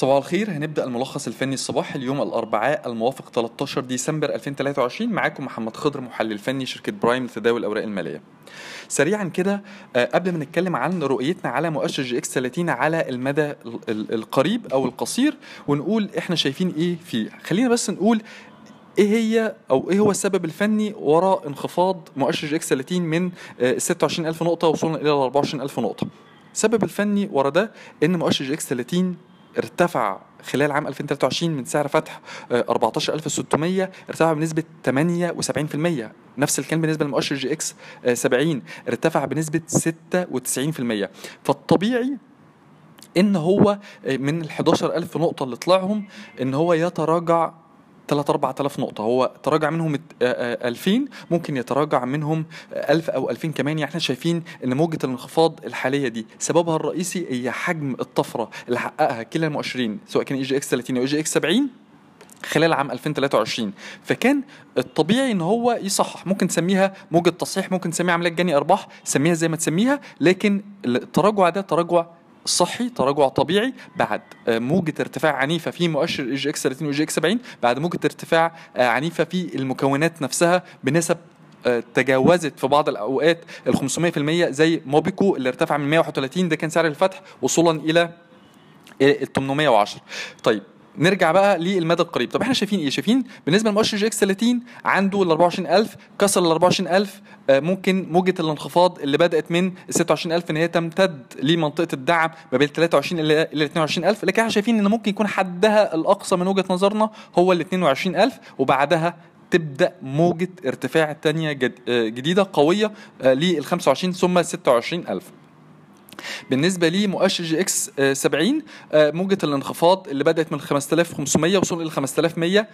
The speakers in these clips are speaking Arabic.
صباح الخير هنبدأ الملخص الفني الصباحي اليوم الأربعاء الموافق 13 ديسمبر 2023 معاكم محمد خضر محلل فني شركة برايم لتداول الأوراق المالية. سريعا كده آه، قبل ما نتكلم عن رؤيتنا على مؤشر EGX 30 على المدى ال- ال- القريب أو القصير ونقول إحنا شايفين إيه فيه. خلينا بس نقول إيه هي أو إيه هو السبب الفني وراء انخفاض مؤشر EGX 30 من آه، 26000 نقطة وصولا إلى 24000 نقطة. السبب الفني ورا ده إن مؤشر EGX 30 ارتفع خلال عام 2023 من سعر فتح آه، 14600 ارتفع بنسبة 78% نفس الكلام بالنسبة لمؤشر EGX آه، 70 ارتفع بنسبة 96% فالطبيعي إن هو آه، من ال 11000 نقطة اللي طلعهم إن هو يتراجع 3 4000 نقطة. هو تراجع منهم ات- آه، آه، 2000 ممكن يتراجع منهم آه، 1000 أو 2000 كمان. يعني إحنا شايفين إن موجة الانخفاض الحالية دي سببها الرئيسي هي حجم الطفرة اللي حققها كلا المؤشرين سواء كان EGX 30 أو EGX 70 خلال عام 2023 فكان الطبيعي إن هو يصحح. ممكن تسميها موجة تصحيح ممكن تسميها عملية جني أرباح سميها زي ما تسميها لكن التراجع ده تراجع صحي تراجع طبيعي بعد آه، موجة ارتفاع عنيفة في مؤشر EGX 30 و EGX 70 بعد موجة ارتفاع آه، عنيفة في المكونات نفسها بنسب آه، تجاوزت في بعض الأوقات ال 500% زي موبكو اللي ارتفع من 131 ده كان سعر الفتح وصولا إلى ال 810 طيب نرجع بقى للمدى القريب. طب إحنا شايفين إيه؟ شايفين بالنسبة لمؤشر EGX 30 عنده ال 24000 كسر ال 24000 آه، ممكن موجة الانخفاض اللي بدأت من ال 26000 إن هي تمتد لمنطقة الدعم ما بين 23 إلى إلى 22000 لكن إحنا شايفين إن ممكن يكون حدها الأقصى من وجهة نظرنا هو ال 22000 وبعدها تبدأ موجة ارتفاع تانية آه، جديدة قوية لل 25 ثم 26000 بالنسبة لي مؤشر EGX آه، 70 آه، موجة الانخفاض اللي بدأت من 5500 وصول إلى 5100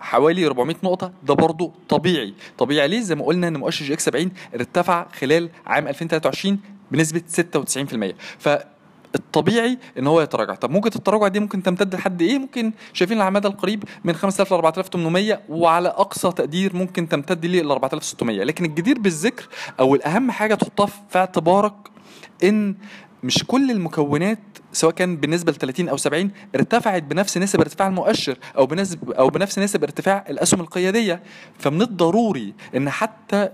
حوالي 400 نقطة. ده برضو طبيعي. طبيعي ليه؟ زي ما قلنا إن مؤشر EGX 70 ارتفع خلال عام 2023 بنسبة 96% ف الطبيعي إن هو يتراجع. طب موجة التراجع دي ممكن تمتد لحد إيه؟ ممكن شايفين على المدى القريب من 5000 ل 4800 وعلى أقصى تقدير ممكن تمتد لي ل 4600 لكن الجدير بالذكر أو الأهم حاجة تحطها في اعتبارك إن مش كل المكونات سواء كان بالنسبة ل 30 أو 70 ارتفعت بنفس نسب ارتفاع المؤشر أو بنسب أو بنفس نسب ارتفاع الأسهم القيادية. فمن الضروري إن حتى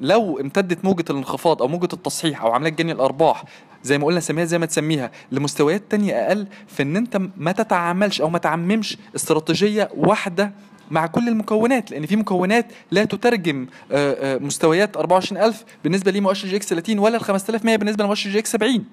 لو امتدت موجة الانخفاض أو موجة التصحيح أو عمليات جني الأرباح زي ما قلنا سميها زي ما تسميها لمستويات تانية أقل في إن أنت ما تتعاملش أو ما تعممش استراتيجية واحدة مع كل المكونات لأن في مكونات لا تترجم آه، آه، مستويات 24000 بالنسبة لمؤشر EGX 30 ولا ال 5100 بالنسبة لمؤشر EGX 70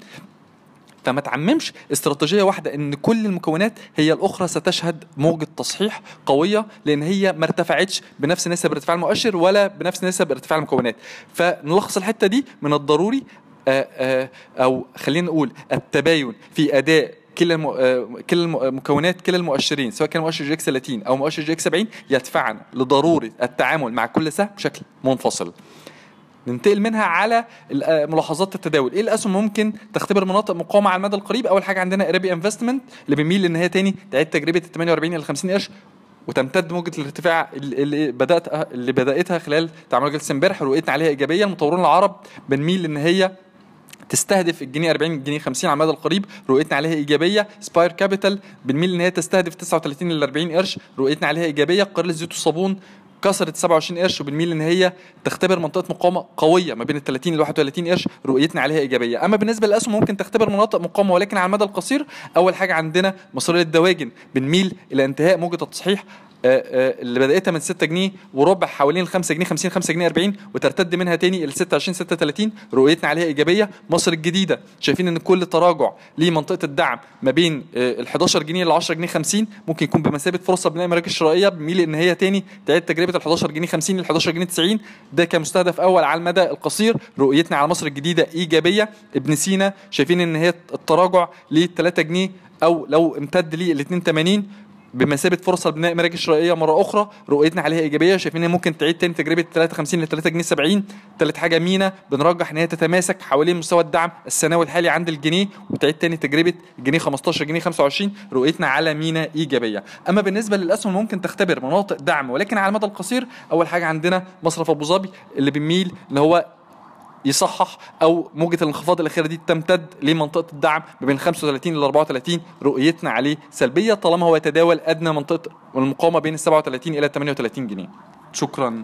فما تعممش استراتيجية واحدة إن كل المكونات هي الأخرى ستشهد موجه تصحيح قوية لأن هي ما ارتفعتش بنفس نسب ارتفاع المؤشر ولا بنفس نسب ارتفاع المكونات فنلخص الحتة دي من الضروري آه، آه، أو خلينا نقول التباين في أداء كلا. آه، كلا المكونات كلا المؤشرين سواء كان مؤشر EGX 30 أو مؤشر EGX 70 يدفعنا لضرورة التعامل مع كل سهم بشكل منفصل ننتقل منها على آه، ملاحظات التداول. إيه الأسهم ممكن تختبر مناطق مقاومة على المدى القريب؟ أول حاجة عندنا Arabia Investments اللي بيميل إن هي تاني تعيد تجربة ال 48 إلى 50 قرش وتمتد موجة الارتفاع اللي بدأت اللي بدأتها خلال تعامل جلسة امبارح رؤيتنا عليها إيجابية المطورون العرب بنميل إن هي تستهدف الجنيه 40 الجنيه 50 على المدى القريب رؤيتنا عليها إيجابية. Aspire Capital بنميل إن هي تستهدف 39 ل 40 قرش رؤيتنا عليها إيجابية. القاهرة للزيوت والصابون كسرت 27 قرش وبنميل إن هي تختبر منطقة مقاومة قوية ما بين ال 30 ل 31 قرش رؤيتنا عليها إيجابية. أما بالنسبة للأسهم ممكن تختبر مناطق مقاومة ولكن على المدى القصير أول حاجة عندنا مصريه الدواجن. بنميل إلى انتهاء موجة التصحيح اللي بدأتها من 6 جنيه وربع حوالين ال 5 جنيه 50 5 جنيه 40 وترتد منها تاني ل 26 36 رؤيتنا عليها إيجابية. مصر الجديدة. شايفين إن كل تراجع لمنطقة الدعم ما بين آه، ال 11 جنيه ل 10 جنيه 50 ممكن يكون بمثابة فرصة بناء مراكز شرائية بميل إن هي تاني تعيد تجربة ال 11 جنيه 50 ل 11 جنيه 90 ده كمستهدف أول على المدى القصير. رؤيتنا على مصر الجديدة إيجابية. ابن سينا شايفين إن هي التراجع ل 3 جنيه أو لو امتد لي ال 82 بمثابة فرصة لبناء مراكز شرائية مرة أخرى رؤيتنا عليها إيجابية شايفين ممكن تعيد تاني تجربة 53 ل 3 جنيه 70 ثالث حاجة مينا بنرجح إن هي تتماسك حوالين مستوى الدعم السنوي الحالي عند الجنيه وتعيد تاني تجربة جنيه 15 جنيه 25 رؤيتنا على مينا إيجابية. أما بالنسبة للأسهم ممكن تختبر مناطق دعم ولكن على المدى القصير أول حاجة عندنا مصرف أبو ظبي اللي بنميل إن هو يصحح أو موجة الانخفاض الأخيرة دي تمتد لمنطقة الدعم ما بين 35 ل 34 رؤيتنا عليه سلبية طالما هو يتداول أدنى منطقة المقاومة بين ال 37 إلى 38 جنيه. شكرا.